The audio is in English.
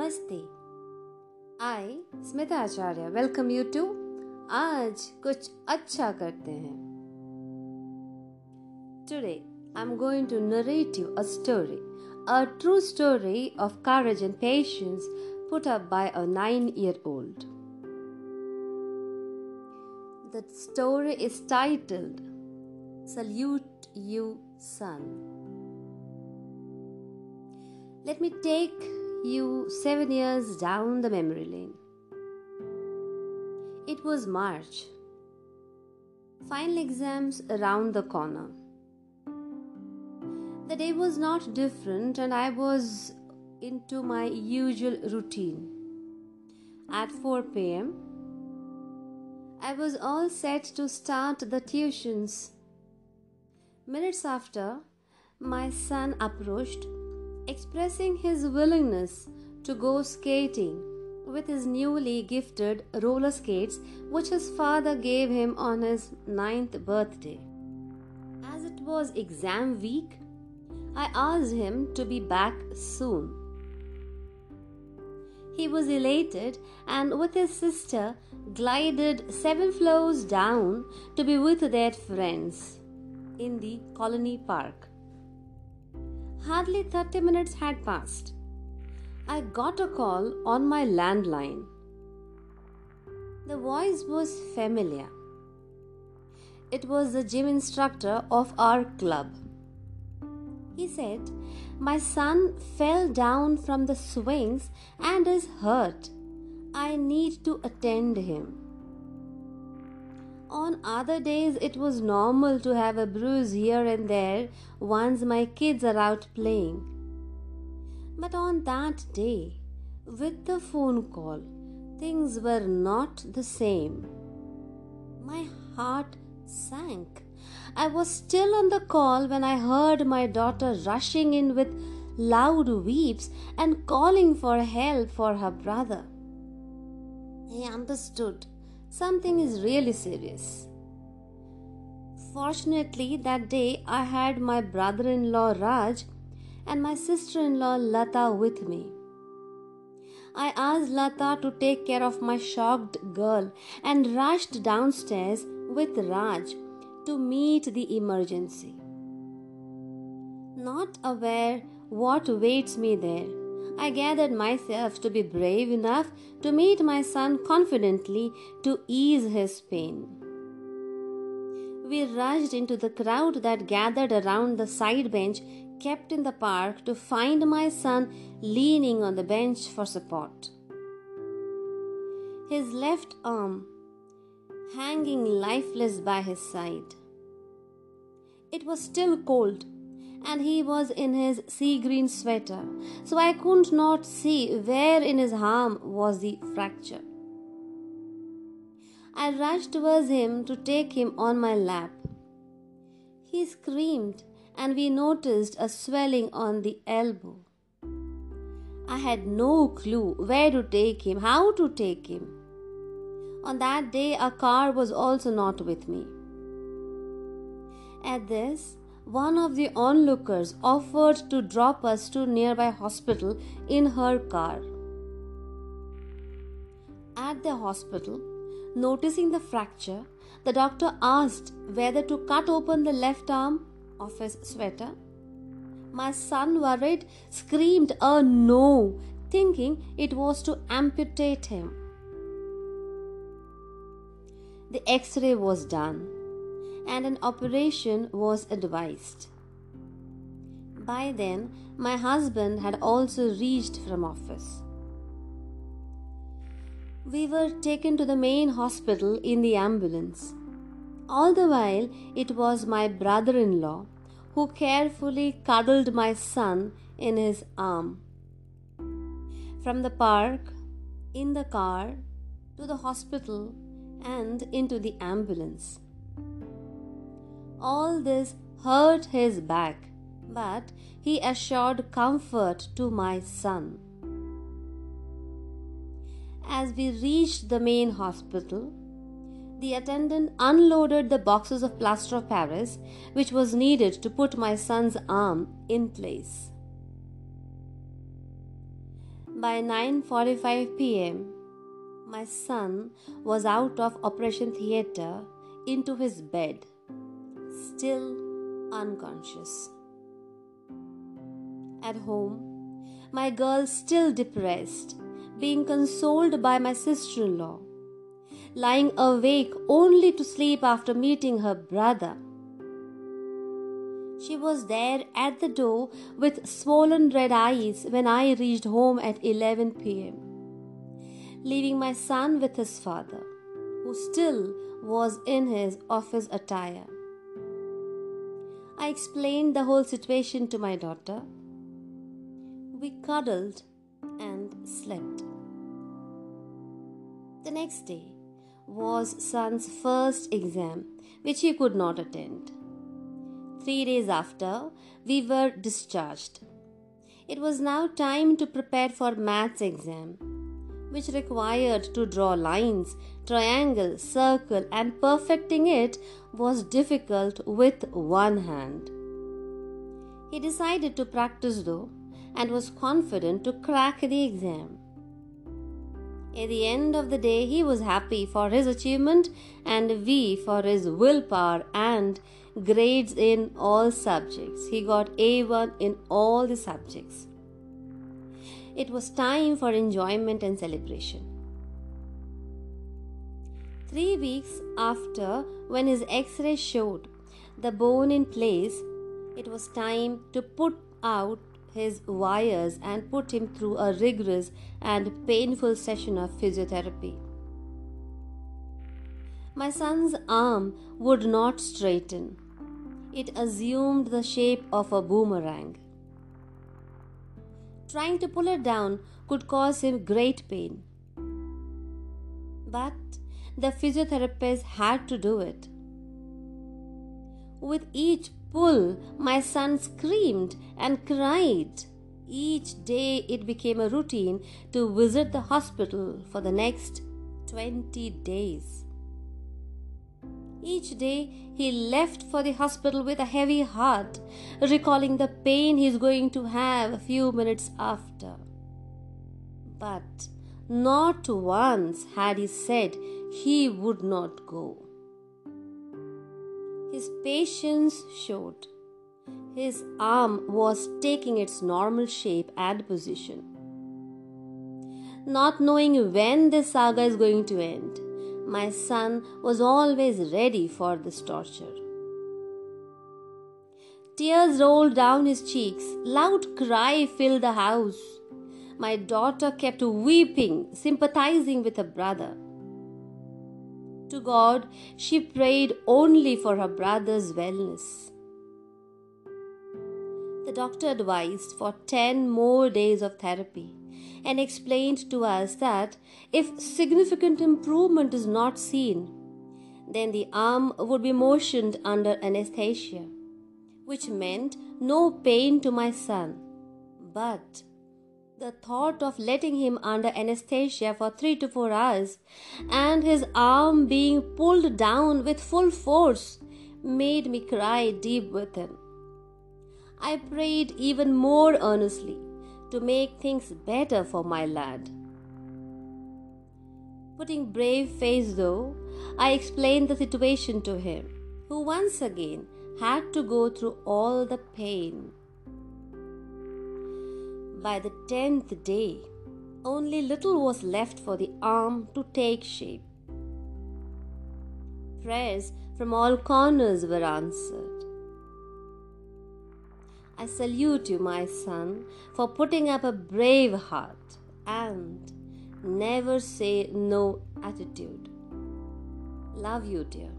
नमस्ते I Smita Acharya welcome you to आज कुछ अच्छा करते हैं today I am going to narrate you a story a true story of courage and patience put up by a nine year old. The story is titled Salute You, Son. Let me take you seven years down the memory lane. It was March. Final exams around the corner. The day was not different, and I was into my usual routine. At 4 pm, I was all set to start the tuitions. Minutes after, my son approached expressing his willingness to go skating with his newly gifted roller skates, which his father gave him on his ninth birthday. As it was exam week, I asked him to be back soon. He was elated and, with his sister, glided seven floors down to be with their friends in the colony park. Hardly 30 minutes had passed. I got a call on my landline. The voice was familiar. It was the gym instructor of our club. He said, My son fell down from the swings and is hurt. I need to attend him. On other days, it was normal to have a bruise here and there once my kids are out playing. But on that day, with the phone call, things were not the same. My heart sank. I was still on the call when I heard my daughter rushing in with loud weeps and calling for help for her brother. I understood Something is really serious. Fortunately, that day I had my brother in law Raj and my sister in law Lata with me. I asked Lata to take care of my shocked girl and rushed downstairs with Raj to meet the emergency. Not aware what waits me there, I gathered myself to be brave enough to meet my son confidently to ease his pain. We rushed into the crowd that gathered around the side bench kept in the park to find my son leaning on the bench for support. His left arm hanging lifeless by his side. It was still cold and he was in his sea green sweater, so I could not see where in his arm was the fracture. I rushed towards him to take him on my lap. He screamed, and we noticed a swelling on the elbow. I had no clue where to take him, how to take him. On that day, a car was also not with me. At this, one of the onlookers offered to drop us to nearby hospital in her car. At the hospital, noticing the fracture, the doctor asked whether to cut open the left arm of his sweater. My son, worried, screamed a no, thinking it was to amputate him. The x ray was done and an operation was advised. By then, my husband had also reached from office. We were taken to the main hospital in the ambulance. All the while, it was my brother in law who carefully cuddled my son in his arm. From the park, in the car, to the hospital, and into the ambulance. All this hurt his back, but he assured comfort to my son. As we reached the main hospital, the attendant unloaded the boxes of plaster of Paris which was needed to put my son's arm in place. By 9:45 p.m., my son was out of operation theater into his bed, still unconscious. At home, my girl still depressed, being consoled by my sister in law, lying awake only to sleep after meeting her brother. She was there at the door with swollen red eyes when I reached home at 11 pm, leaving my son with his father, who still was in his office attire. I explained the whole situation to my daughter we cuddled and slept. The next day was son's first exam, which he could not attend. Three days after, we were discharged. It was now time to prepare for maths exam, which required to draw lines, triangle, circle, and perfecting it was difficult with one hand. He decided to practice though and was confident to crack the exam. At the end of the day, he was happy for his achievement and we for his willpower and grades in all subjects. He got A1 in all the subjects. It was time for enjoyment and celebration. Three weeks after, when his x ray showed the bone in place, it was time to put out his wires and put him through a rigorous and painful session of physiotherapy. My son's arm would not straighten. It assumed the shape of a boomerang. Trying to pull her down could cause him great pain. But the physiotherapist had to do it. With each pull, my son screamed and cried. Each day it became a routine to visit the hospital for the next 20 days. Each day he left for the hospital with a heavy heart, recalling the pain he's going to have a few minutes after. But not once had he said he would not go. His patience showed. His arm was taking its normal shape and position. Not knowing when this saga is going to end, my son was always ready for this torture. Tears rolled down his cheeks. Loud cry filled the house. My daughter kept weeping, sympathizing with her brother. To God, she prayed only for her brother's wellness. The doctor advised for 10 more days of therapy and explained to us that if significant improvement is not seen, then the arm would be motioned under anesthesia, which meant no pain to my son, but the thought of letting him under anesthesia for three to four hours and his arm being pulled down with full force made me cry deep within. I prayed even more earnestly to make things better for my lad. Putting brave face though, I explained the situation to him, who once again had to go through all the pain by the tenth day, only little was left for the arm to take shape. Prayers from all corners were answered. I salute you, my son, for putting up a brave heart and never say no attitude. Love you, dear.